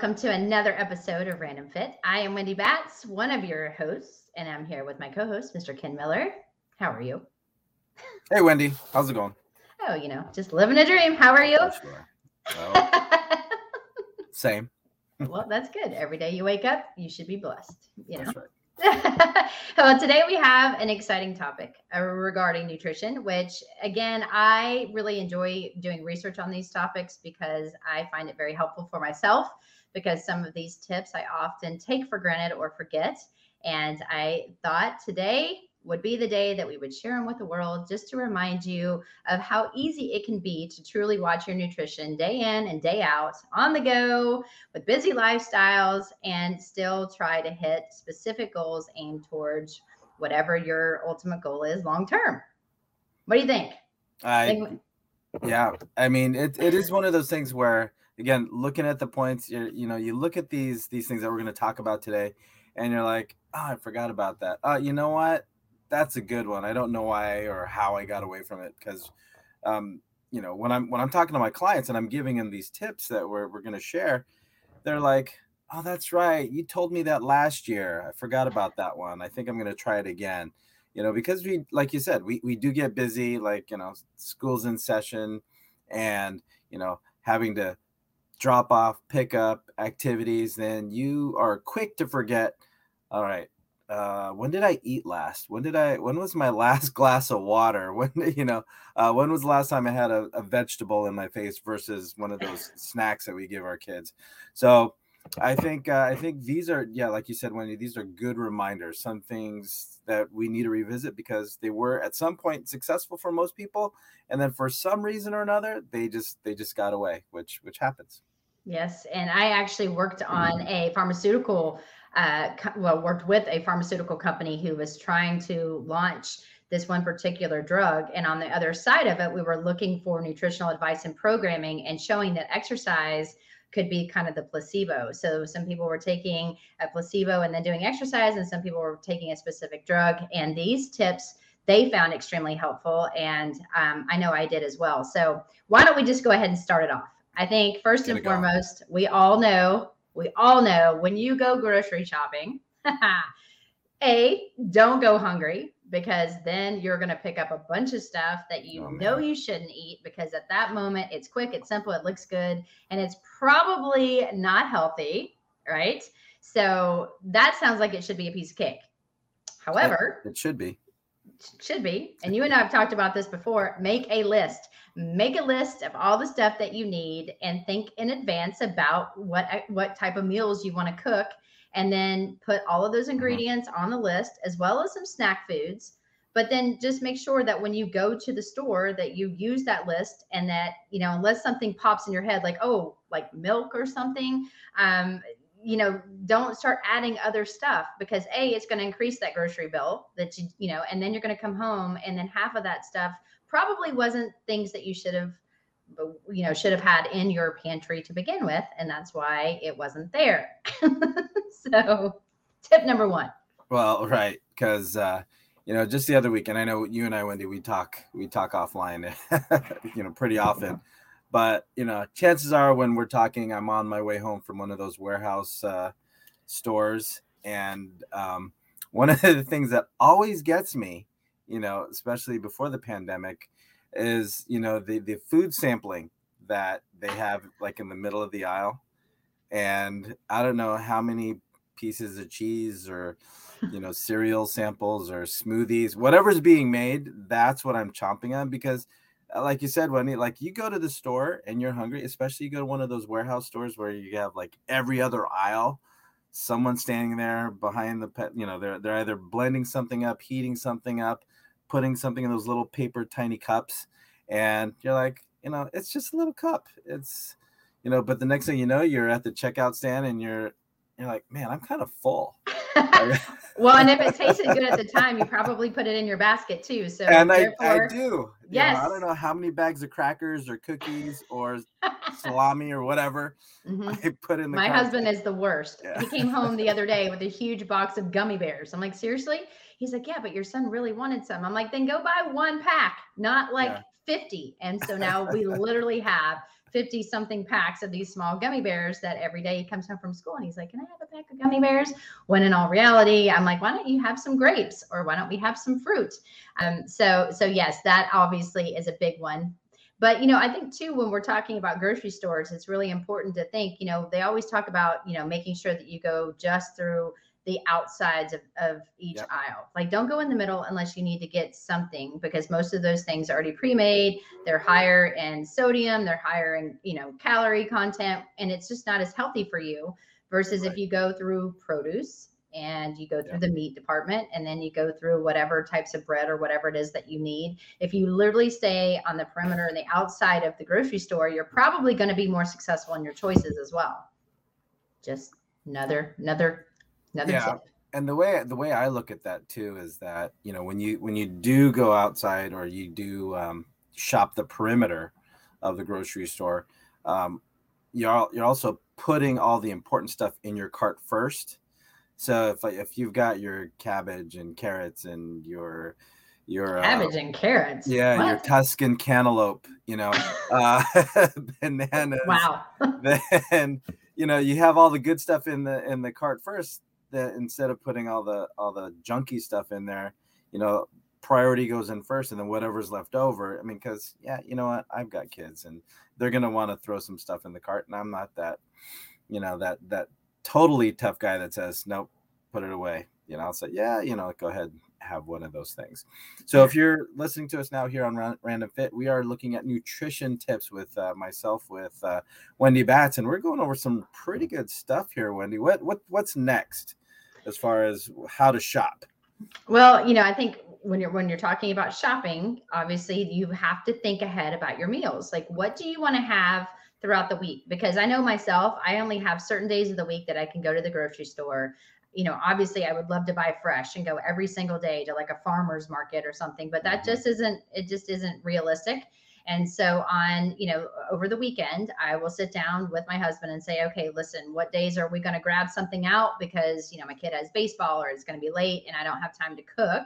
welcome to another episode of Random Fit. I am Wendy Batts, one of your hosts, and I'm here with my co host, Mr. Ken Miller. How are you? Hey, Wendy. How's it going? Oh, you know, just living a dream. How are you? Sure. Well, same. well, that's good. Every day you wake up, you should be blessed. You know. Right. well, today we have an exciting topic uh, regarding nutrition, which again, I really enjoy doing research on these topics because I find it very helpful for myself. Because some of these tips I often take for granted or forget. And I thought today would be the day that we would share them with the world just to remind you of how easy it can be to truly watch your nutrition day in and day out on the go with busy lifestyles and still try to hit specific goals aimed towards whatever your ultimate goal is long term. What do you think? I, Think- yeah. I mean, it, it is one of those things where, again, looking at the points, you know, you look at these these things that we're going to talk about today, and you're like, oh, I forgot about that. Uh, you know what? That's a good one. I don't know why or how I got away from it because, um, you know, when I'm when I'm talking to my clients and I'm giving them these tips that we're we're going to share, they're like, oh, that's right. You told me that last year. I forgot about that one. I think I'm going to try it again. You know, because we, like you said, we we do get busy. Like you know, school's in session, and you know, having to drop off, pick up activities, then you are quick to forget. All right, uh, when did I eat last? When did I? When was my last glass of water? When you know? Uh, when was the last time I had a, a vegetable in my face versus one of those snacks that we give our kids? So I think uh, I think these are yeah, like you said, Wendy. These are good reminders. Some things that we need to revisit because they were at some point successful for most people, and then for some reason or another, they just they just got away, which which happens. Yes, and I actually worked on a pharmaceutical, uh, co- well, worked with a pharmaceutical company who was trying to launch this one particular drug. And on the other side of it, we were looking for nutritional advice and programming and showing that exercise could be kind of the placebo. So some people were taking a placebo and then doing exercise, and some people were taking a specific drug. And these tips they found extremely helpful. And um, I know I did as well. So why don't we just go ahead and start it off? I think first and foremost, we all know, we all know when you go grocery shopping, A, don't go hungry because then you're going to pick up a bunch of stuff that you Oh, know you shouldn't eat because at that moment it's quick, it's simple, it looks good, and it's probably not healthy, right? So that sounds like it should be a piece of cake. However, It should be. Should be and you and i have talked about this before make a list. Make a list of all the stuff that you need and think in advance about what what type of meals you want to cook and then put all of those ingredients on the list as well as some snack foods. But then just make sure that when you go to the store that you use that list and that you know unless something pops in your head like oh like milk or something um you know don't start adding other stuff because a it's going to increase that grocery bill that you you know and then you're going to come home and then half of that stuff probably wasn't things that you should have you know should have had in your pantry to begin with and that's why it wasn't there so tip number one Well, right, because uh, you know, just the other week, and I know you and I, Wendy, we talk we talk offline, you know, pretty often. But you know, chances are when we're talking, I'm on my way home from one of those warehouse uh, stores, and um, one of the things that always gets me, you know, especially before the pandemic, is you know the the food sampling that they have like in the middle of the aisle, and I don't know how many pieces of cheese or you know cereal samples or smoothies whatever's being made that's what i'm chomping on because Uh, like you said wendy like you go to the store and you're hungry especially you go to one of those warehouse stores where you have like every other aisle someone standing there behind the pet you know they're they're either blending something up heating something up putting something in those little paper tiny cups and you're like you know it's just a little cup. It's you know but the next thing you know you're at the checkout stand and you're you're like man i'm kind of full well and if it tasted good at the time you probably put it in your basket too so and I, I do. You know, Yes. I don't know how many bags of crackers or cookies or salami or whatever Mhm. I put in the My husband is the worst. Yeah. He came home the other day with a huge box of gummy bears. I'm like, seriously? He's like, yeah, but your son really wanted some. I'm like, then go buy one pack, not like Yeah. 50. And so now we literally have 50 something packs of these small gummy bears that every day he comes home from school and he's like, Can I have a pack of gummy bears? When in all reality, I'm like, Why don't you have some grapes or why don't we have some fruit? Um, so, so yes, that obviously is a big one. But, you know, I think too, when we're talking about grocery stores, it's really important to think, you know, they always talk about, you know, making sure that you go just through the outsides of, of each yep. aisle. Like don't go in the middle unless you need to get something because most of those things are already pre-made. They're higher in sodium, they're higher in, you know, calorie content, and it's just not as healthy for you versus right. if you go through produce and you go through yep. the meat department and then you go through whatever types of bread or whatever it is that you need. If you literally stay on the perimeter and the outside of the grocery store, you're probably going to be more successful in your choices as well. Just another another Yeah. And the way the way I look at that too is that you know when you when you do go outside or you do um, shop the perimeter of the grocery store, um, you're you're also putting all the important stuff in your cart first. So if if you've got your cabbage and carrots and your your uh, cabbage uh, and carrots, yeah, what? your Tuscan cantaloupe, you know, uh, bananas. Wow. then you know you have all the good stuff in the in the cart first that instead of putting all the all the junky stuff in there, you know, priority goes in first, and then whatever's left over. I mean, because yeah, you know what, I've got kids, and they're gonna want to throw some stuff in the cart, and I'm not that, you know, that that totally tough guy that says nope, put it away. You know, I'll say yeah, you know, go ahead, have one of those things. So if you're listening to us now here on Random Fit, we are looking at nutrition tips with uh, myself with uh, Wendy Batts, and we're going over some pretty good stuff here. Wendy, what what what's next? As far as how to shop? Well, you know, I think when you're when you're talking about shopping, obviously you have to think ahead about your meals. Like what do you want to have throughout the week? Because I know myself, I only have certain days of the week that I can go to the grocery store. You know, obviously I would love to buy fresh and go every single day to like a farmer's market or something, but that mm-hmm. just isn't it just isn't realistic. And so on, you know, over the weekend, I will sit down with my husband and say, okay, listen, what days are we going to grab something out because, you know, my kid has baseball or it's going to be late and I don't have time to cook?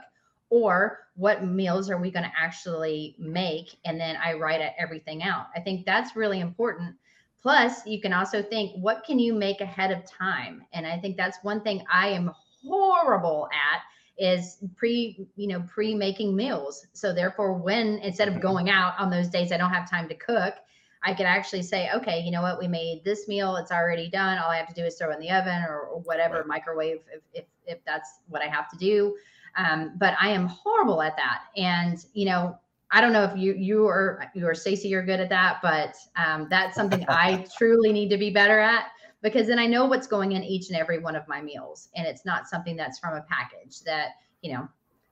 Or what meals are we going to actually make? And then I write everything out. I think that's really important. Plus, you can also think, what can you make ahead of time? And I think that's one thing I am horrible at is pre you know pre making meals. So therefore when instead of going out on those days i don't have time to cook i could actually say okay you know what? We made this meal. It's already done. All i have to do is throw in the oven or, or whatever right. microwave if, if, if that's what i have to do. Um, but i am horrible at that. And you know I don't know if you you or you or Stacy are good at that, but um, that's something I truly need to be better at because then I know what's going in each and every one of my meals. And it's not something that's from a package that, you know,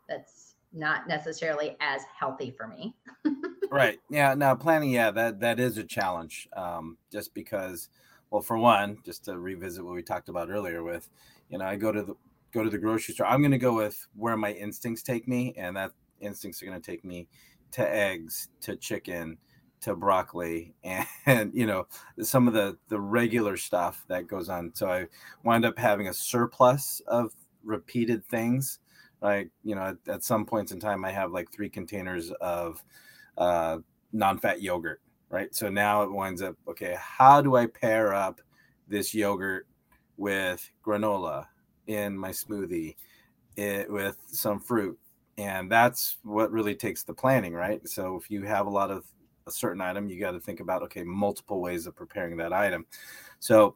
that's not necessarily as healthy for me. right. Yeah. Now planning, yeah, that that is a challenge. Um, just because, well, for one, just to revisit what we talked about earlier with, you know, I go to the go to the grocery store. I'm gonna go with where my instincts take me, and that instincts are gonna take me to eggs, to chicken, to broccoli and, you know some of the the regular stuff that goes on. So i wind up having a surplus of repeated things. Like you know at, at some points in time i have like three containers of uh, non-fat yogurt right? So now it winds up okay how do i pair up this yogurt with granola in my smoothie it, with some fruit? And that's what really takes the planning right? So if you have a lot of a certain item, you got to think about okay, multiple ways of preparing that item. So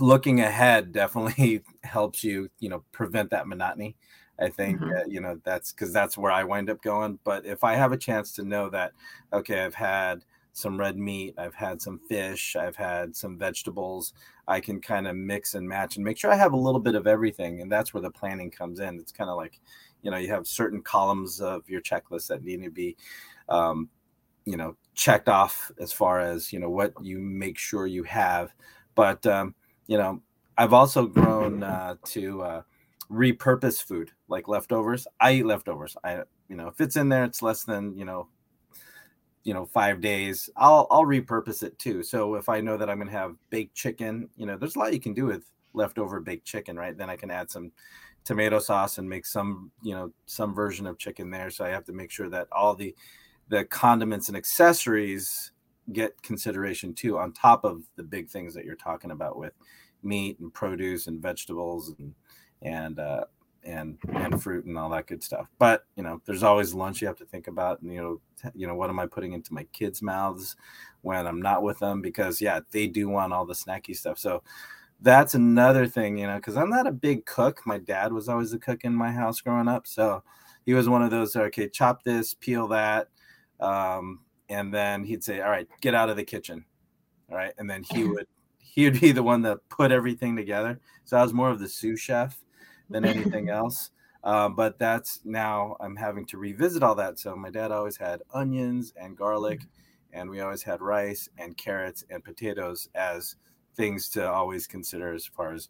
looking ahead definitely helps you, you know, prevent that monotony. I think mm-hmm. uh, you know that's because that's where I wind up going. But if I have a chance to know that, okay, I've had some red meat, I've had some fish, I've had some vegetables, I can kind of mix and match and make sure I have a little bit of everything. And that's where the planning comes in. It's kind of like, you know, you have certain columns of your checklist that need to be um, you know checked off as far as you know what you make sure you have. But um, you know i've also grown uh, to uh, repurpose food like leftovers. I eat leftovers. I you know if it's in there it's less than you know you know five days i'll i'll repurpose it too. So if i know that i'm going to have baked chicken you know there's a lot you can do with leftover baked chicken right? Then i can add some tomato sauce and make some you know some version of chicken there. So i have to make sure that all the the condiments and accessories get consideration too on top of the big things that you're talking about with meat and produce and vegetables and and uh, and and fruit and all that good stuff. But you know, there's always lunch you have to think about. And, you know, you know, what am I putting into my kids' mouths when I'm not with them? Because yeah, they do want all the snacky stuff. So that's another thing, you know, because I'm not a big cook. My dad was always a cook in my house growing up, so he was one of those. Okay, chop this, peel that, um, and then he'd say, "All right, get out of the kitchen." All right, and then he would he would be the one that put everything together. So I was more of the sous chef than anything else. Um, but that's now I'm having to revisit all that. So my dad always had onions and garlic, mm-hmm. and we always had rice and carrots and potatoes as things to always consider as far as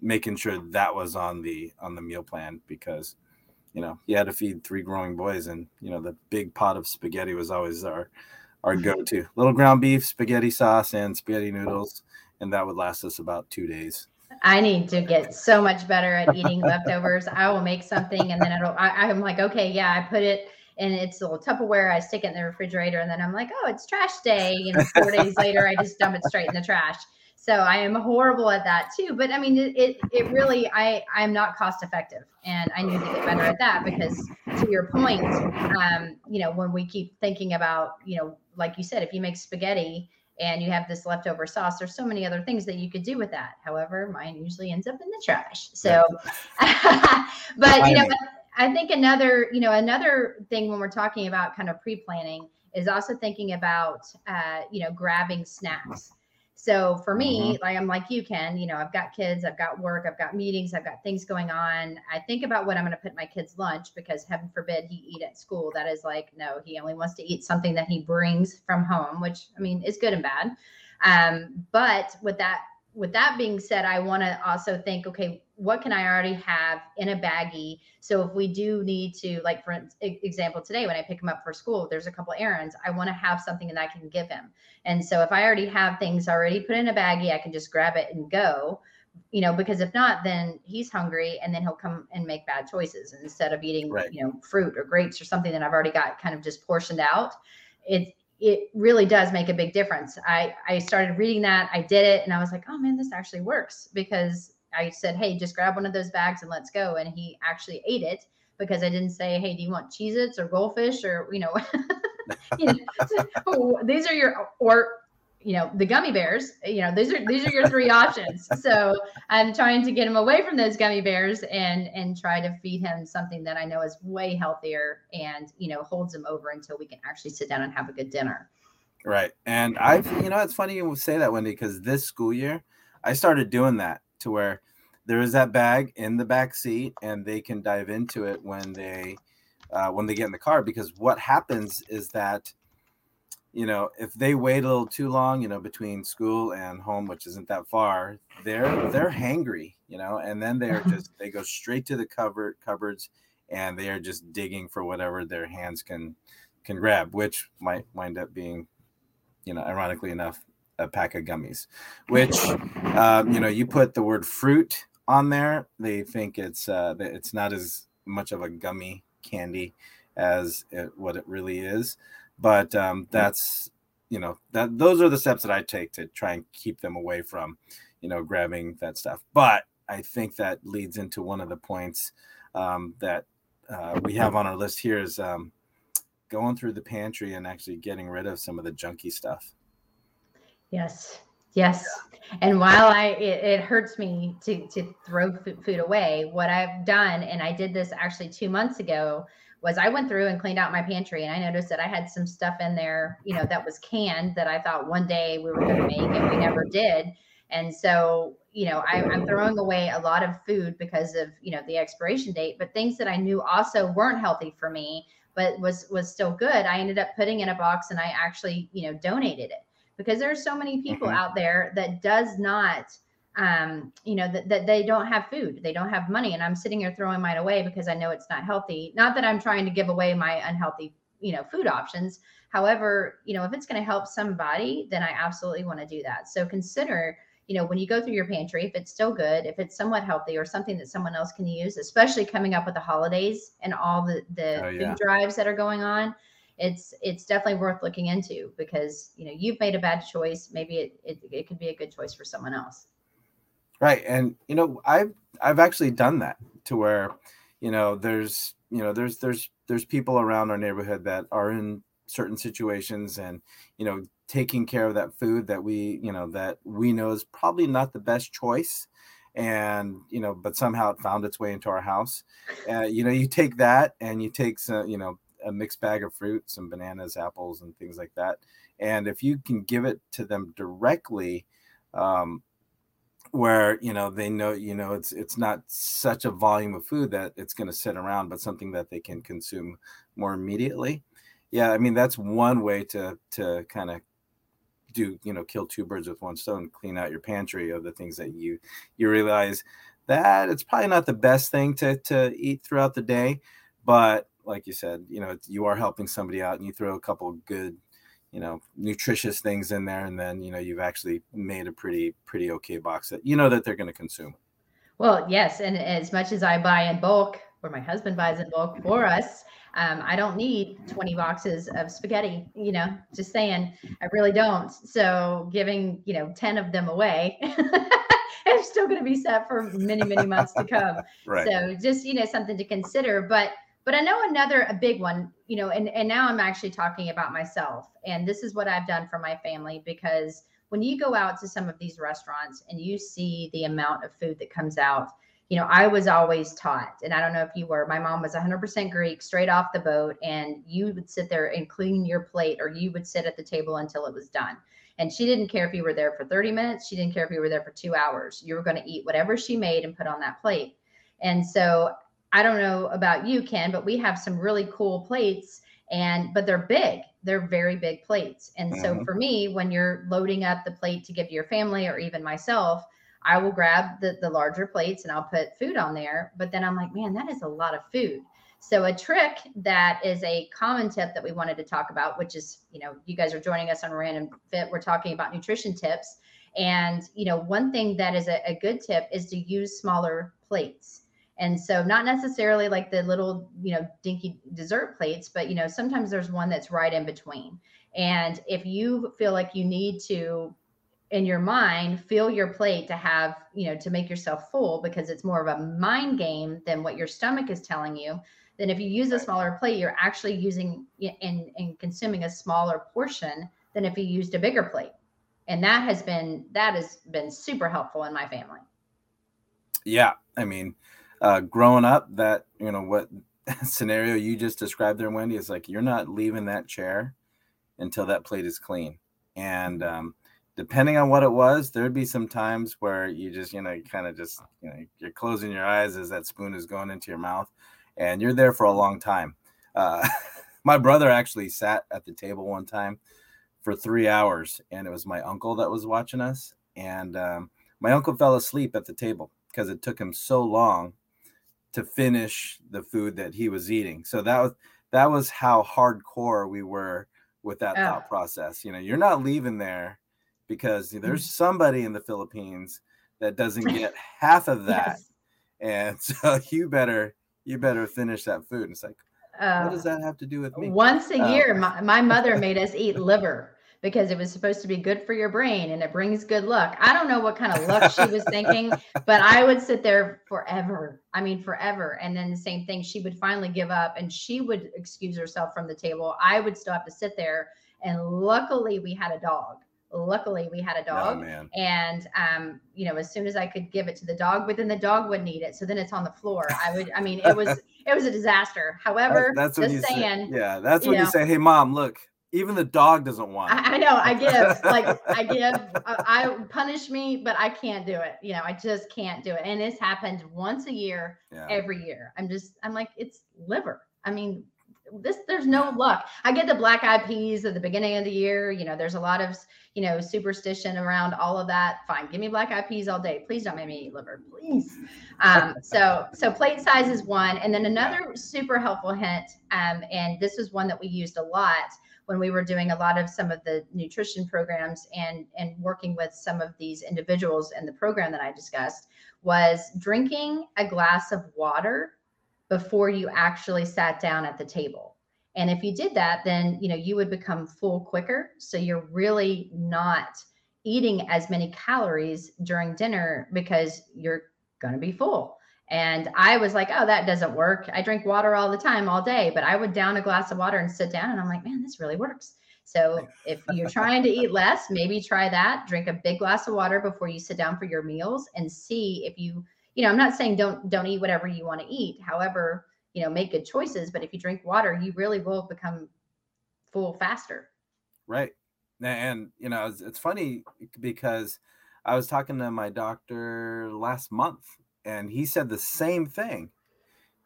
making sure that was on the on the meal plan because you know he had to feed three growing boys and you know the big pot of spaghetti was always our our mm-hmm. go-to little ground beef spaghetti sauce and spaghetti noodles and that would last us about two days I need to get so much better at eating leftovers. I will make something and then it'll, I, I'm like, okay, yeah, I put it in its little Tupperware. I stick it in the refrigerator and then I'm like, oh, it's trash day. You know, four days later, I just dump it straight in the trash. So I am horrible at that too. But I mean, it, it, it really, I, I'm not cost effective and I need to get better at that because to your point, um, you know, when we keep thinking about, you know, like you said, if you make spaghetti, and you have this leftover sauce. There's so many other things that you could do with that. However, mine usually ends up in the trash. So, but you know, I think another, you know, another thing when we're talking about kind of pre-planning is also thinking about, uh, you know, grabbing snacks. So for me, mm-hmm. like I'm like you, Ken, you know, I've got kids, I've got work, I've got meetings, I've got things going on. I think about what I'm going to put my kids' lunch because heaven forbid he eat at school. That is like, no, he only wants to eat something that he brings from home, which I mean is good and bad. Um, but with that with that being said, I want to also think, okay, what can I already have in a baggie? So if we do need to, like for example, today when I pick him up for school, there's a couple errands. I want to have something that I can give him. And so if I already have things already put in a baggie, I can just grab it and go. You know, because if not, then he's hungry and then he'll come and make bad choices instead of eating, right. you know, fruit or grapes or something that I've already got kind of just portioned out. It's it really does make a big difference. I I started reading that, I did it, and I was like, oh man, this actually works because I said, hey, just grab one of those bags and let's go, and he actually ate it because I didn't say, hey, do you want Cheez-Its or goldfish or you know, you know these are your or you know the gummy bears you know these are these are your three options. So i'm trying to get him away from those gummy bears and and try to feed him something that i know is way healthier and you know holds him over until we can actually sit down and have a good dinner. Right. And i've you know it's funny you say that wendy because this school year i started doing that to where there is that bag in the back seat and they can dive into it when they uh, when they get in the car. Because what happens is that you know, if they wait a little too long, you know, between school and home, which isn't that far, they're they're hangry, you know, and then they're just they go straight to the cupboard cupboards and they are just digging for whatever their hands can can grab, which might wind up being, you know, ironically enough, a pack of gummies. Which, um, you know, you put the word fruit on there, they think it's uh, it's not as much of a gummy candy as it, what it really is but um, that's you know that those are the steps that I take to try and keep them away from you know grabbing that stuff. But I think that leads into one of the points um, that uh, we have on our list here is um, going through the pantry and actually getting rid of some of the junky stuff. Yes, yes. And while I it, it hurts me to to throw food away, what I've done, and I did this actually two months ago was I went through and cleaned out my pantry and I noticed that I had some stuff in there, you know, that was canned that I thought one day we were going to make and we never did. And so, you know, I, I, am throwing away a lot of food because of, you know, the expiration date, but things that I knew also weren't healthy for me, but was was still good. I ended up putting in a box and I actually, you know, donated it because there's so many people mm-hmm. out there that does not um, you know, that, that they don't have food, they don't have money. And I'm sitting here throwing mine away because I know it's not healthy. Not that I'm trying to give away my unhealthy, you know, food options. However, you know, if it's going to help somebody, then I absolutely want to do that. So consider, you know, when you go through your pantry, if it's still good, if it's somewhat healthy or something that someone else can use, especially coming up with the holidays and all the, the oh, yeah. food drives that are going on, it's it's definitely worth looking into because you know you've made a bad choice. Maybe it, it, it could be a good choice for someone else. Right. And you know i've i've actually done that to where you know there's you know there's there's there's people around our neighborhood that are in certain situations and you know taking care of that food that we you know that we know is probably not the best choice. And you know but somehow it found its way into our house. Uh, you know you take that and you take some you know a mixed bag of fruit some bananas apples and things like that. And if you can give it to them directly um, where you know they know you know it's it's not such a volume of food that it's going to sit around but something that they can consume more immediately. Yeah i mean that's one way to to kind of do you know kill two birds with one stone clean out your pantry of the things that you you realize that it's probably not the best thing to to eat throughout the day but like you said you know you are helping somebody out and you throw a couple good you know nutritious things in there and then you know you've actually made a pretty pretty okay box that you know that they're going to consume well yes and as much as i buy in bulk or my husband buys in bulk for us um, I don't need 20 boxes of spaghetti, you know, just saying, I really don't. So giving, you know, 10 of them away, it's still going to be set for many, many months to come. right. So just, you know, something to consider. But, but I know another, a big one, you know, and, and now I'm actually talking about myself. And this is what I've done for my family because when you go out to some of these restaurants and you see the amount of food that comes out, you know, I was always taught, and I don't know if you were, my mom was 100% Greek straight off the boat, and you would sit there and clean your plate, or you would sit at the table until it was done. And she didn't care if you were there for 30 minutes. She didn't care if you were there for two hours. You were going to eat whatever she made and put on that plate. And so I don't know about you, Ken, but we have some really cool plates and but they're big they're very big plates and so mm-hmm. for me when you're loading up the plate to give to your family or even myself I will grab the, the larger plates and I'll put food on there. But then I'm like, man, that is a lot of food. So a trick that is a common tip that we wanted to talk about, which is, you know, you guys are joining us on Random Fit. We're talking about nutrition tips. And, you know, one thing that is a, a good tip is to use smaller plates. And so not necessarily like the little, you know, dinky dessert plates, but you know, sometimes there's one that's right in between. And if you feel like you need to in your mind fill your plate to have you know to make yourself full because it's more of a mind game than what your stomach is telling you then if you use a smaller plate you're actually using and, and consuming a smaller portion than if you used a bigger plate. And that has been that has been super helpful in my family. Yeah i mean uh growing up that you know what scenario you just described there wendy is like you're not leaving that chair until that plate is clean. And um depending on what it was, there'd be some times where you just, you know, kind of just, you know, you're closing your eyes as that spoon is going into your mouth, and you're there for a long time. Uh, my brother actually sat at the table one time for three hours, and it was my uncle that was watching us, and um, my uncle fell asleep at the table because it took him so long to finish the food that he was eating. So that was that was how hardcore we were with that oh. thought process. You know, you're not leaving there because there's mm. somebody in the Philippines that doesn't get half of that. Yes. And so you better you better finish that food. And it's like, uh, what does that have to do with me? Once a uh, year, my, my mother made us eat liver because it was supposed to be good for your brain and it brings good luck. I don't know what kind of luck she was thinking, but I would sit there forever. I mean, forever. And then the same thing, she would finally give up and she would excuse herself from the table. I would still have to sit there. And luckily, we had a dog luckily we had a dog oh, and um you know as soon as i could give it to the dog but then the dog wouldn't eat it so then it's on the floor i would i mean it was it was a disaster however that's, that's what you saying say. yeah that's when you, know, you say hey mom look even the dog doesn't want it. I, I know i give like i give I, I punish me but i can't do it you know i just can't do it and it's happened once a year yeah. every year i'm just i'm like it's liver i mean this there's no luck. I get the black eyed peas at the beginning of the year. You know, there's a lot of you know superstition around all of that. Fine, give me black eyed peas all day. Please don't make me eat liver, please. Um, so so plate size is one, and then another super helpful hint, um, and this is one that we used a lot when we were doing a lot of some of the nutrition programs and and working with some of these individuals in the program that I discussed was drinking a glass of water before you actually sat down at the table. And if you did that, then you know you would become full quicker. So you're really not eating as many calories during dinner because you're going to be full. And I was like, oh, that doesn't work. I drink water all the time, all day, but I would down a glass of water and sit down and I'm like, man, this really works. So if you're trying to eat less, maybe try that. Drink a big glass of water before you sit down for your meals and see if you, you know, I'm not saying don't don't eat whatever you want to eat. However, you know, make good choices, but if you drink water, you really will become full faster. Right. And you know, it's, it's funny because I was talking to my doctor last month and he said the same thing.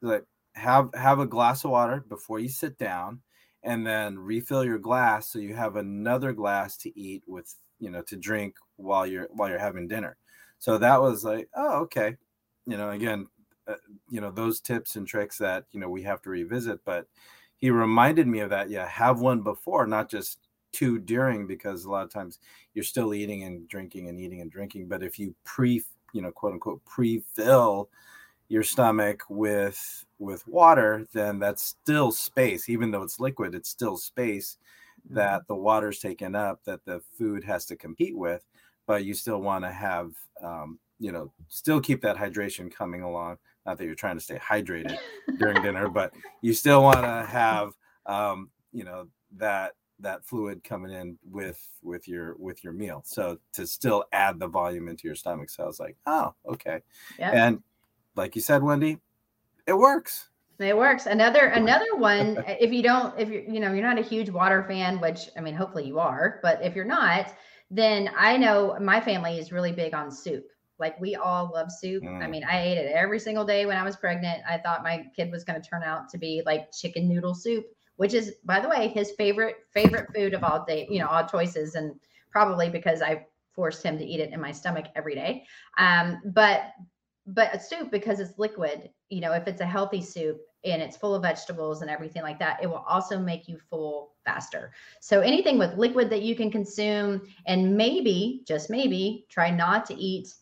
Like have have a glass of water before you sit down and then refill your glass so you have another glass to eat with you know to drink while you're while you're having dinner so that was like oh okay you know again uh, you know those tips and tricks that you know we have to revisit but he reminded me of that yeah have one before not just two during because a lot of times you're still eating and drinking and eating and drinking but if you pre you know quote unquote pre-fill your stomach with with water, then that's still space, even though it's liquid, it's still space that mm-hmm. the water's taken up that the food has to compete with. But you still want to have, um, you know, still keep that hydration coming along. Not that you're trying to stay hydrated during dinner, but you still want to have, um, you know, that that fluid coming in with with your with your meal. So to still add the volume into your stomach. So I was like, oh, okay. Yeah. And like you said, Wendy, it works. It works. Another another one. if you don't, if you're you know you're not a huge water fan, which I mean, hopefully you are, but if you're not, then I know my family is really big on soup. Like we all love soup. Mm. I mean, I ate it every single day when I was pregnant. I thought my kid was going to turn out to be like chicken noodle soup, which is, by the way, his favorite favorite food of all day. You know, all choices, and probably because I forced him to eat it in my stomach every day. Um, but but a soup because it's liquid you know if it's a healthy soup and it's full of vegetables and everything like that it will also make you full faster so anything with liquid that you can consume and maybe just maybe try not to eat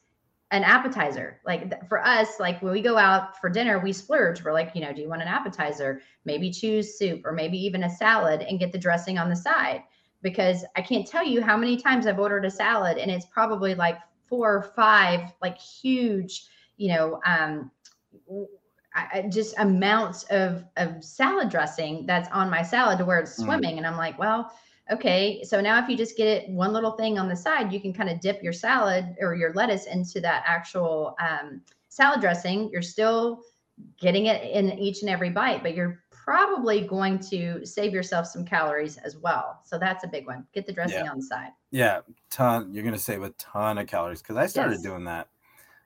an appetizer like for us like when we go out for dinner we splurge we're like you know do you want an appetizer maybe choose soup or maybe even a salad and get the dressing on the side because i can't tell you how many times i've ordered a salad and it's probably like four or five like huge you know, um, I, just amounts of of salad dressing that's on my salad to where it's mm. swimming, mm. and I'm like, well, okay. So now if you just get it one little thing on the side, you can kind of dip your salad or your lettuce into that actual um, salad dressing. You're still getting it in each and every bite, but you're probably going to save yourself some calories as well. So that's a big one. Get the dressing yeah. on the side. Yeah, ton. You're going to save a ton of calories because I started yes. doing that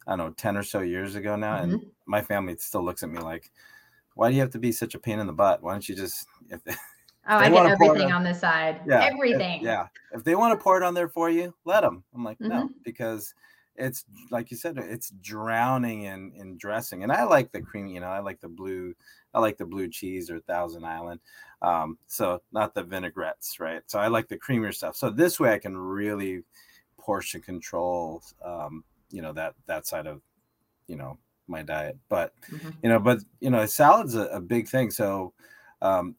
I don't know, 10 or so years ago now. Mm-hmm. And my family still looks at me like, why do you have to be such a pain in the butt? Why don't you just, if Oh, I get everything on, on the side. Yeah, everything. If, yeah. If they want to pour it on there for you, let them. I'm like, mm-hmm. no, because it's like you said, it's drowning in in dressing. And I like the creamy, you know, I like the blue, I like the blue cheese or Thousand Island. Um, so not the vinaigrettes, right? So I like the creamier stuff. So this way I can really portion control um, you know that that side of you know my diet but mm-hmm. you know but you know salad's a, a big thing so um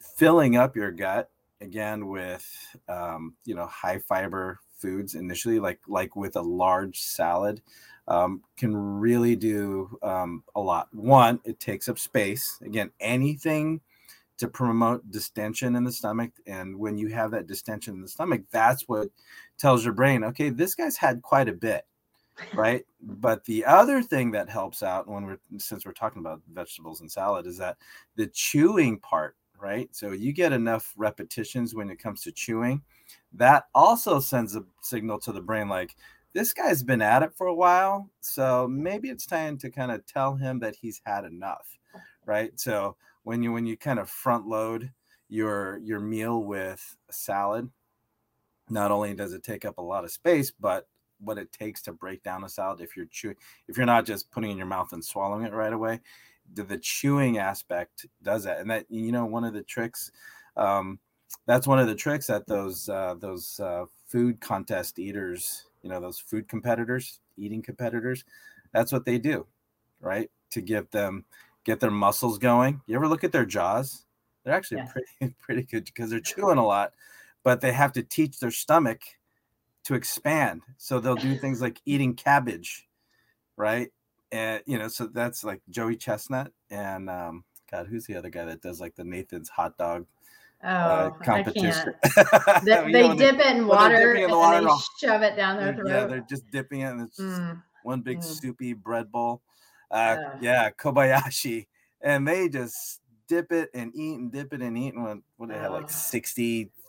filling up your gut again with um you know high fiber foods initially like like with a large salad um, can really do um, a lot one it takes up space again anything to promote distension in the stomach. And when you have that distension in the stomach, that's what tells your brain, okay, this guy's had quite a bit right? But the other thing that helps out when we're since we're talking about vegetables and salad is that the chewing part, right? So you get enough repetitions when it comes to chewing. That also sends a signal to the brain like this guy's been at it for a while, so maybe it's time to kind of tell him that he's had enough, right? So when you when you kind of front load your your meal with salad, not only does it take up a lot of space, but what it takes to break down a salad if you're chewing if you're not just putting in your mouth and swallowing it right away the, the chewing aspect does that and that you know one of the tricks um, that's one of the tricks that those uh, those uh, food contest eaters you know those food competitors eating competitors that's what they do right to get them get their muscles going you ever look at their jaws they're actually yeah. pretty pretty good because they're chewing a lot, but they have to teach their stomach to expand. So they'll do things like eating cabbage, right? And you know, so that's like Joey Chestnut and um, God, who's the other guy that does like the Nathan's hot dog uh, oh, uh, competition? they, they dip it in water, in the water and, and they shove it down their throat. Yeah, they're just dipping it, and it's mm. one big mm. soupy bread bowl. Uh, yeah, Kobayashi, and they just dip it and eat and dip it and eat. And what, what they have like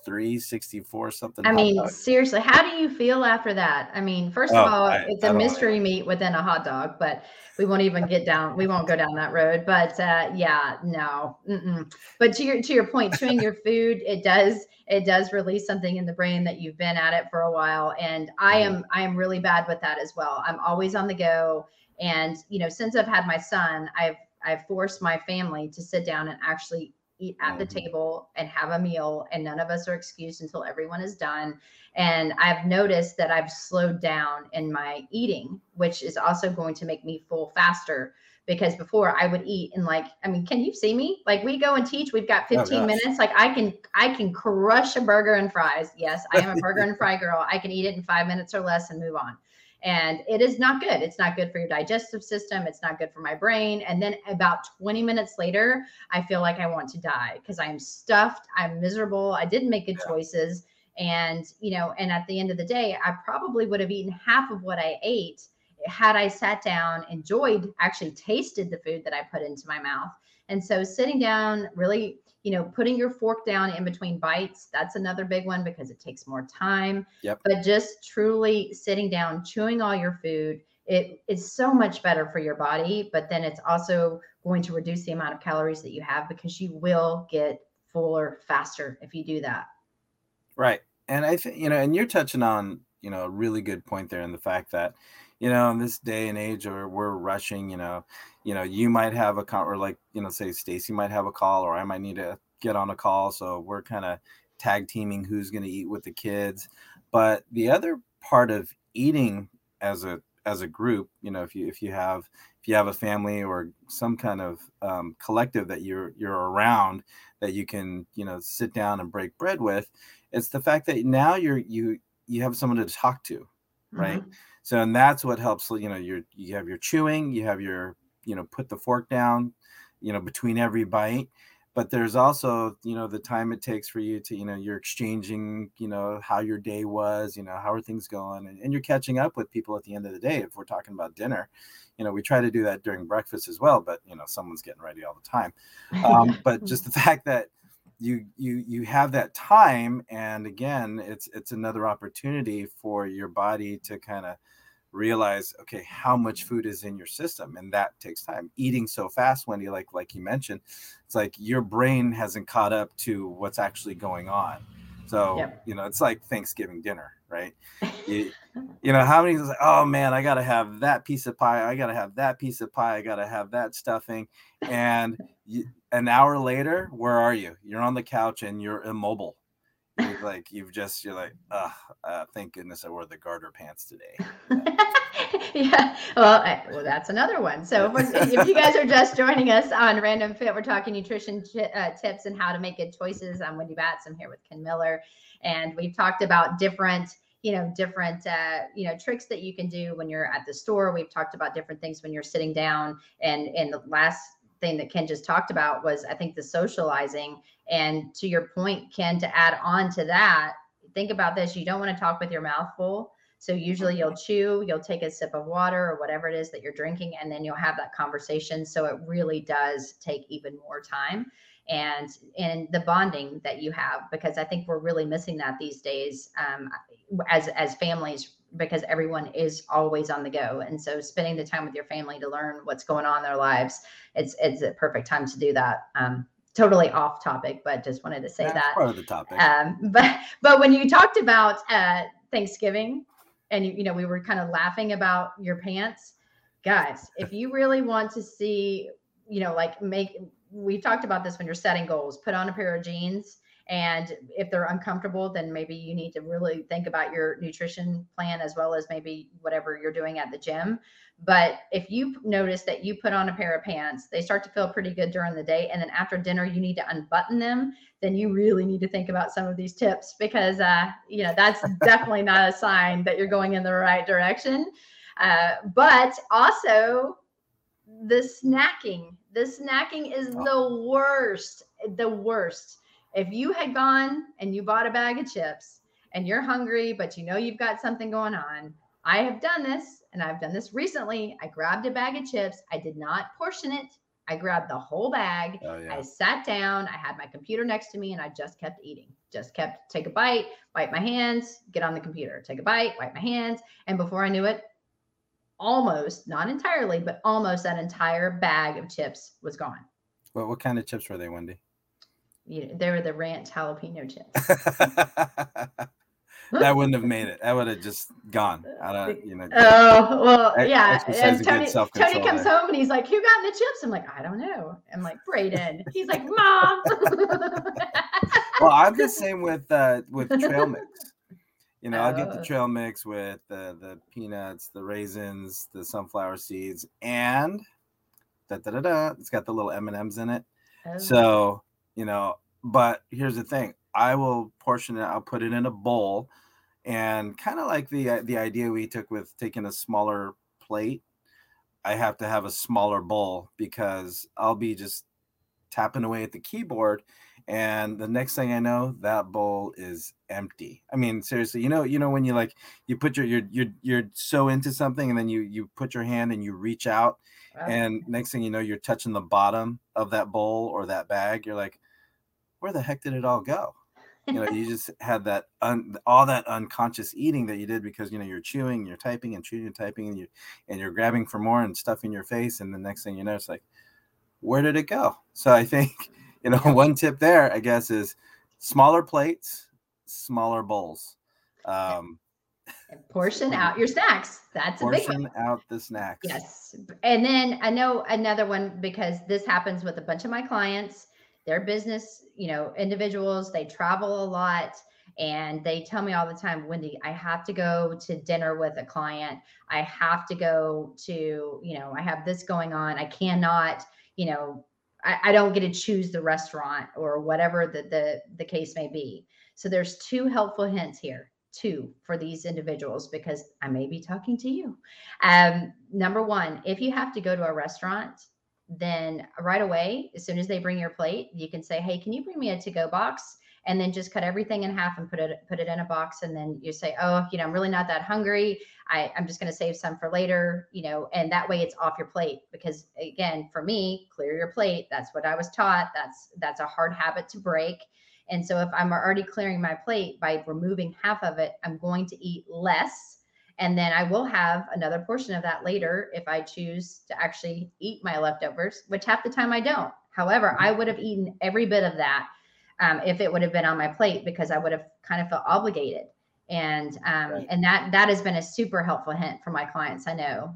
63, 64, something. I mean, dog. seriously, how do you feel after that? I mean, first of oh, all, I, it's I a mystery know. meat within a hot dog, but we won't even get down. We won't go down that road. But uh, yeah, no. Mm-mm. But to your to your point, chewing your food, it does it does release something in the brain that you've been at it for a while. And I mm-hmm. am I am really bad with that as well. I'm always on the go. And you know, since I've had my son, I've I've forced my family to sit down and actually eat at the mm-hmm. table and have a meal and none of us are excused until everyone is done. And i've noticed that i've slowed down in my eating which is also going to make me full faster because before i would eat in like i mean can you see me? Like we go and teach we've got 15 oh, minutes like i can i can crush a burger and fries. Yes i am a burger and fry girl. I can eat it in five minutes or less and move on and it is not good. It's not good for your digestive system. It's not good for my brain. And then about 20 minutes later, I feel like I want to die because I'm stuffed. I'm miserable. I didn't make good choices. And, you know, and at the end of the day, I probably would have eaten half of what I ate had I sat down, enjoyed, actually tasted the food that I put into my mouth. And so sitting down, really you know, putting your fork down in between bites, that's another big one because it takes more time. Yep. But just truly sitting down, chewing all your food, it is so much better for your body, but then it's also going to reduce the amount of calories that you have because you will get fuller faster if you do that. Right. And I think, you know, and you're touching on, you know, a really good point there in the fact that, you know, in this day and age where we're rushing, you know, you know, you might have a call or like, you know, say Stacy might have a call or I might need to get on a call. So we're kind of tag teaming who's going to eat with the kids. But the other part of eating as a as a group, you know, if you if you have if you have a family or some kind of um, collective that you're you're around that you can you know sit down and break bread with, it's the fact that now you're you you have someone to talk to, right? Mm-hmm. So and that's what helps. You know, you you have your chewing, you have your you know put the fork down you know between every bite but there's also you know the time it takes for you to you know you're exchanging you know how your day was you know how are things going and, and, you're catching up with people at the end of the day if we're talking about dinner you know we try to do that during breakfast as well but you know someone's getting ready all the time um, but just the fact that you you you have that time and again it's it's another opportunity for your body to kind of realize okay how much food is in your system? And that takes time. Eating so fast wendy like like you mentioned it's like your brain hasn't caught up to what's actually going on so yep. you know it's like thanksgiving dinner right? You, you know how many is like oh man i gotta have that piece of pie. I gotta have that piece of pie. I gotta have that stuffing. And you, an hour later where are you? You're on the couch and you're immobile like you've just you're like, uh, thank goodness I wore the garter pants today. yeah, well, I, well, that's another one. So if you guys are just joining us on Random Fit, we're talking nutrition uh, tips and how to make good choices. I'm Wendy Batts. I'm here with Ken Miller, and we've talked about different you know different uh, you know tricks that you can do when you're at the store we've talked about different things when you're sitting down and and the last thing that ken just talked about was i think the socializing and to your point, Ken, to add on to that, think about this. You don't want to talk with your mouth full. So usually you'll chew, you'll take a sip of water or whatever it is that you're drinking, and then you'll have that conversation. So it really does take even more time and and the bonding that you have because I think we're really missing that these days um, as as families because everyone is always on the go and so spending the time with your family to learn what's going on in their lives it's it's a perfect time to do that um, totally off topic, but just wanted to say That's that part of the topic. Um, but but when you talked about uh, Thanksgiving, and you, you know we were kind of laughing about your pants, guys. If you really want to see, you know, like make we talked about this when you're setting goals, put on a pair of jeans And if they're uncomfortable, then maybe you need to really think about your nutrition plan as well as maybe whatever you're doing at the gym. But if you notice that you put on a pair of pants, they start to feel pretty good during the day. And then after dinner, you need to unbutton them, then you really need to think about some of these tips because, uh, you know, that's definitely not a sign that you're going in the right direction. Uh, but also, the snacking. The snacking is the worst. The worst. If you had gone and you bought a bag of chips and you're hungry, but you know you've got something going on, I have done this and I've done this recently. I grabbed a bag of chips. I did not portion it. I grabbed the whole bag. Oh, yeah. I sat down. I had my computer next to me and I just kept eating. Just kept take a bite, wipe my hands, get on the computer, take a bite, wipe my hands. And before I knew it, almost, not entirely, but almost that entire bag of chips was gone. What what kind of chips were they, Wendy? You know, they were the ranch jalapeno chips. that wouldn't have made it. That would have just gone. I don't, you know. Oh well, yeah. And Tony, Tony comes there. home and he's like, "Who got the chips?" I'm like, "I don't know." I'm like, "Braden." He's like, "Mom." well, I'm the same with uh, with trail mix. You know, I'll get the oh. trail mix with the the peanuts, the raisins, the sunflower seeds, and da da da da. It's got the little M and M's in it. Oh. So you know, but here's the thing: I will portion it. I'll put it in a bowl, and kind of like the uh, the idea we took with taking a smaller plate. I have to have a smaller bowl because I'll be just tapping away at the keyboard, and the next thing I know, that bowl is empty. I mean, seriously, you know, you know when you like you put your you're you're you're so into something, and then you you put your hand and you reach out, and next thing you know, you're touching the bottom of that bowl or that bag. You're like, where the heck did it all go? you know you just had that un, all that unconscious eating that you did because you know you're chewing you're typing and chewing and typing and you and you're grabbing for more and stuffing your face and the next thing you know it's like where did it go? So i think you know one tip there i guess is smaller plates smaller bowls. Um and portion out your snacks. That's portion a big one. Out the snacks. Yes. And then i know another one because this happens with a bunch of my clients they're business, you know, individuals, they travel a lot and they tell me all the time, Wendy, I have to go to dinner with a client. I have to go to, you know, I have this going on. I cannot, you know, I, I don't get to choose the restaurant or whatever the, the the case may be. So there's two helpful hints here two for these individuals because I may be talking to you. Um, number one, if you have to go to a restaurant, then right away, as soon as they bring your plate, you can say, "Hey, can you bring me a to-go box?" And then just cut everything in half and put it put it in a box. And then you say, "Oh, you know, I'm really not that hungry. I, I'm just going to save some for later." You know, and that way it's off your plate. Because again, for me, clear your plate. That's what I was taught. That's that's a hard habit to break. And so if I'm already clearing my plate by removing half of it, I'm going to eat less and then I will have another portion of that later if I choose to actually eat my leftovers, which half the time I don't. However, I would have eaten every bit of that um, if it would have been on my plate because I would have kind of felt obligated. And um, right. and that that has been a super helpful hint for my clients. I know.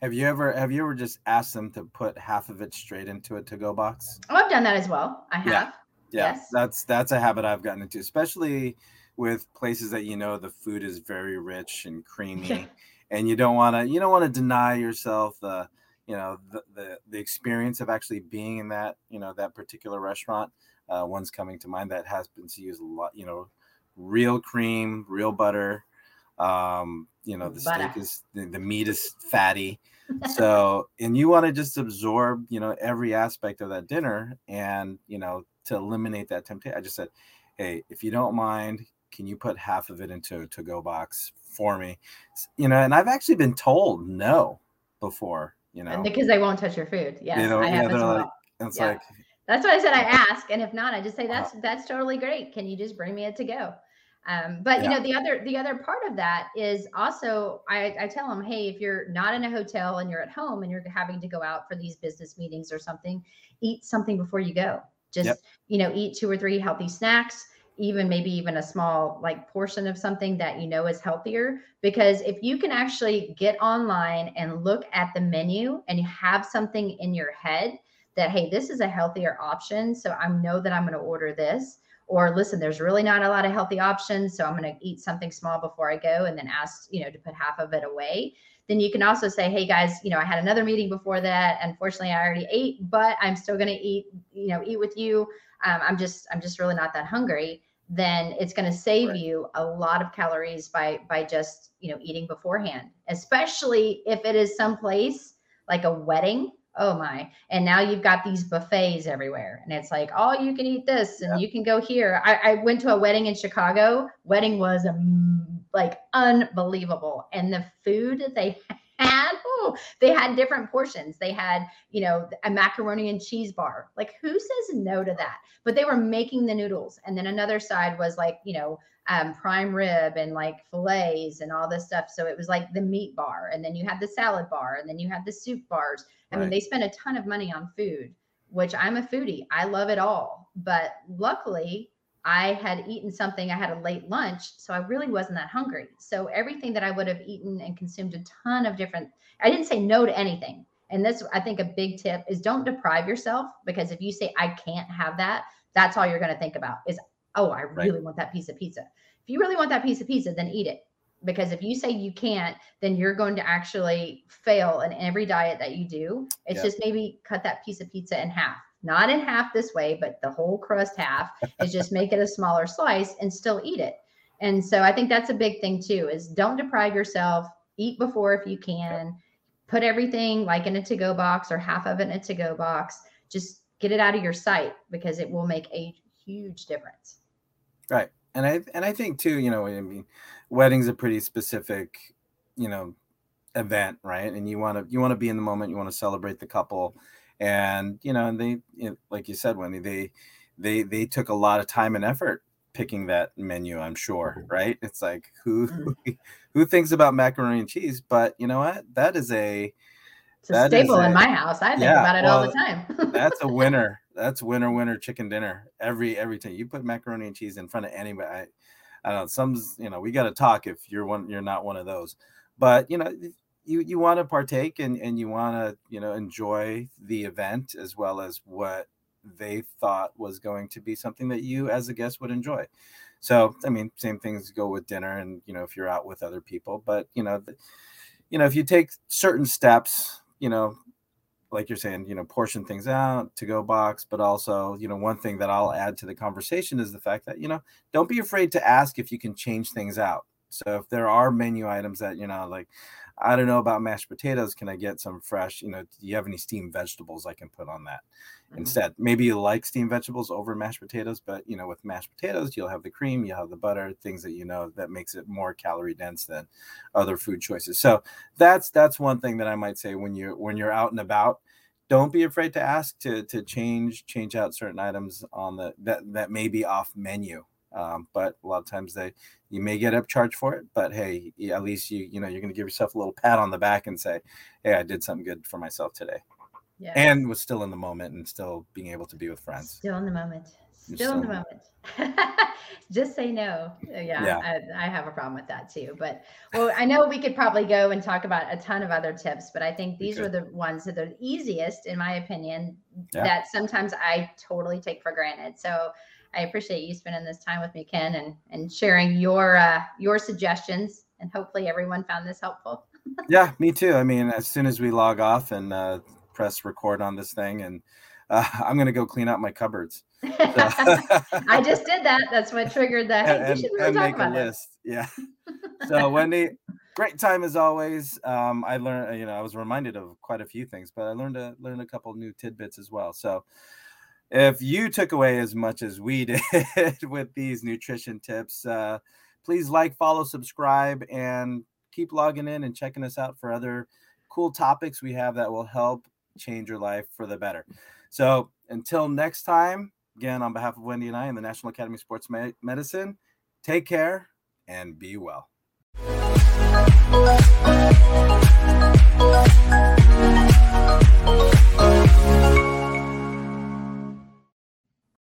Have you ever have you ever just asked them to put half of it straight into a to-go box? Oh, I've done that as well. I have. Yeah. yeah. Yes. That's that's a habit I've gotten into, especially with places that you know the food is very rich and creamy and you don't want to you don't want to deny yourself the you know the, the, the experience of actually being in that you know that particular restaurant. Uh, one's coming to mind that has been to use a lot you know real cream real butter. Um you know the butter. steak is the, the meat is fatty. So and you want to just absorb you know every aspect of that dinner and you know to eliminate that temptation i just said hey if you don't mind can you put half of it into a to go box for me? You know, and I've actually been told no before, you know, because they won't touch your food. Yes, you know, I have yeah, as well. Like, it's yeah. like, that's why I said I ask, and if not, I just say uh-huh. that's that's totally great. Can you just bring me a to go? Um, but yeah. you know, the other the other part of that is also I, I tell them, hey, if you're not in a hotel and you're at home and you're having to go out for these business meetings or something, eat something before you go. Just yep. you know, eat two or three healthy snacks even maybe even a small like portion of something that you know is healthier because if you can actually get online and look at the menu and you have something in your head that hey this is a healthier option so i know that i'm going to order this or listen, there's really not a lot of healthy options. So I'm going to eat something small before I go and then ask, you know, to put half of it away. Then you can also say, hey guys, you know, I had another meeting before that. Unfortunately, I already ate, but I'm still going to eat, you know, eat with you. Um, I'm just, I'm just really not that hungry. Then it's going to save right. you a lot of calories by by just you know eating beforehand, especially if it is someplace like a wedding oh my and now you've got these buffets everywhere and it's like oh you can eat this and you can go here I, I, went to a wedding in chicago wedding was um, like unbelievable and the food that they had oh, they had different portions they had you know a macaroni and cheese bar like who says no to that but they were making the noodles and then another side was like you know um, prime rib and like fillets and all this stuff. So it was like the meat bar, and then you had the salad bar, and then you had the soup bars. I right. mean, they spent a ton of money on food, which I'm a foodie. I love it all. But luckily, I had eaten something. I had a late lunch, so I really wasn't that hungry. So everything that I would have eaten and consumed a ton of different. I didn't say no to anything. And this, I think, a big tip is don't deprive yourself because if you say I can't have that, that's all you're going to think about is oh, I really right. want that piece of pizza. If you really want that piece of pizza, then eat it. Because if you say you can't, then you're going to actually fail in every diet that you do. It's just maybe cut that piece of pizza in half. Not in half this way, but the whole crust half is just make it a smaller slice and still eat it. And so I think that's a big thing too is don't deprive yourself. Eat before if you can. Put everything like in a to-go box or half of it in a to-go box. Just get it out of your sight because it will make a huge difference. Right. And I and I think too, you know, I mean, wedding's a pretty specific, you know, event, right? And you want to you want to be in the moment, you want to celebrate the couple, and you know, and they, you know, like you said, Wendy, they they they took a lot of time and effort picking that menu. I'm sure, mm-hmm. right? It's like who mm. who thinks about macaroni and cheese, but you know what? That is a it's a staple a, in my house. I think yeah, about it well, all the time. that's a winner that's winner winner chicken dinner every every time you put macaroni and cheese in front of anybody. I, I don't know. Some you know we got to talk if you're one you're not one of those, but you know you you want to partake and and you want to you know enjoy the event as well as what they thought was going to be something that you as a guest would enjoy. So I mean, same things go with dinner and you know if you're out with other people, but you know, the, you know if you take certain steps, you know like you're saying, you know, portion things out to go box, but also, you know, one thing that I'll add to the conversation is the fact that, you know, don't be afraid to ask if you can change things out. So if there are menu items that, you know, like, I don't know about mashed potatoes, can I get some fresh, you know, do you have any steamed vegetables I can put on that? mm-hmm. instead. Maybe you like steamed vegetables over mashed potatoes, but you know, with mashed potatoes, you'll have the cream, you'll have the butter, things that you know that makes it more calorie dense than other food choices. So that's that's one thing that I might say when you when you're out and about. Don't be afraid to ask to to change change out certain items on the that that may be off menu. Um, but a lot of times they you may get upcharged for it but hey at least you you know you're going to give yourself a little pat on the back and say hey i did something good for myself today yeah. and was still in the moment and still being able to be with friends. Still in the moment. Still, still in the moment. Just say no. Uh, yeah, yeah. I, I, have a problem with that too. But well, I know we could probably go and talk about a ton of other tips, but I think these are the ones that are the easiest, in my opinion, yeah. that sometimes I totally take for granted. So I appreciate you spending this time with me, Ken, and and sharing your uh, your suggestions. And hopefully, everyone found this helpful. yeah, me too. I mean, as soon as we log off and uh, press record on this thing, and uh, I'm gonna go clean out my cupboards. So. I just did that. That's what triggered that. Hey, and, really and make a it. list. Yeah. So Wendy, great time as always. Um, I learned, you know, I was reminded of quite a few things, but I learned a learned a couple new tidbits as well. So if you took away as much as we did with these nutrition tips, uh, please like, follow, subscribe, and keep logging in and checking us out for other cool topics we have that will help change your life for the better. So until next time, again, on behalf of Wendy and I and the National Academy of Sports Medicine, take care and be well.